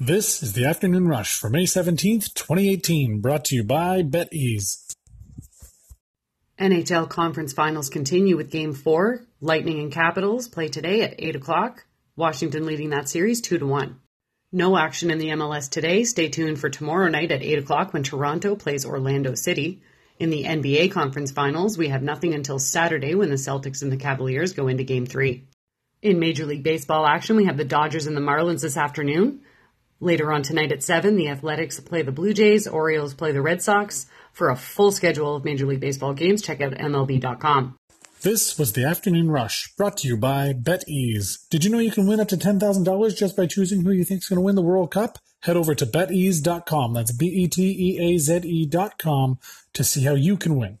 This is the Afternoon Rush for May 17th, 2018, brought to you by BetEaze. NHL Conference Finals continue with Game 4. Lightning and Capitals play today at 8 o'clock. Washington leading that series 2 to 1. No action in the MLS today. Stay tuned for tomorrow night at 8 o'clock when Toronto plays Orlando City. In the NBA Conference Finals, we have nothing until Saturday when the Celtics and the Cavaliers go into Game 3. In Major League Baseball action, we have the Dodgers and the Marlins this afternoon. Later on tonight at 7, the Athletics play the Blue Jays, Orioles play the Red Sox. For a full schedule of Major League Baseball games, check out MLB.com. This was the Afternoon Rush, brought to you by BetEaze. Did you know you can win up to $10,000 just by choosing who you think is going to win the World Cup? Head over to beteaze.com. That's B E T E A Z E.com to see how you can win.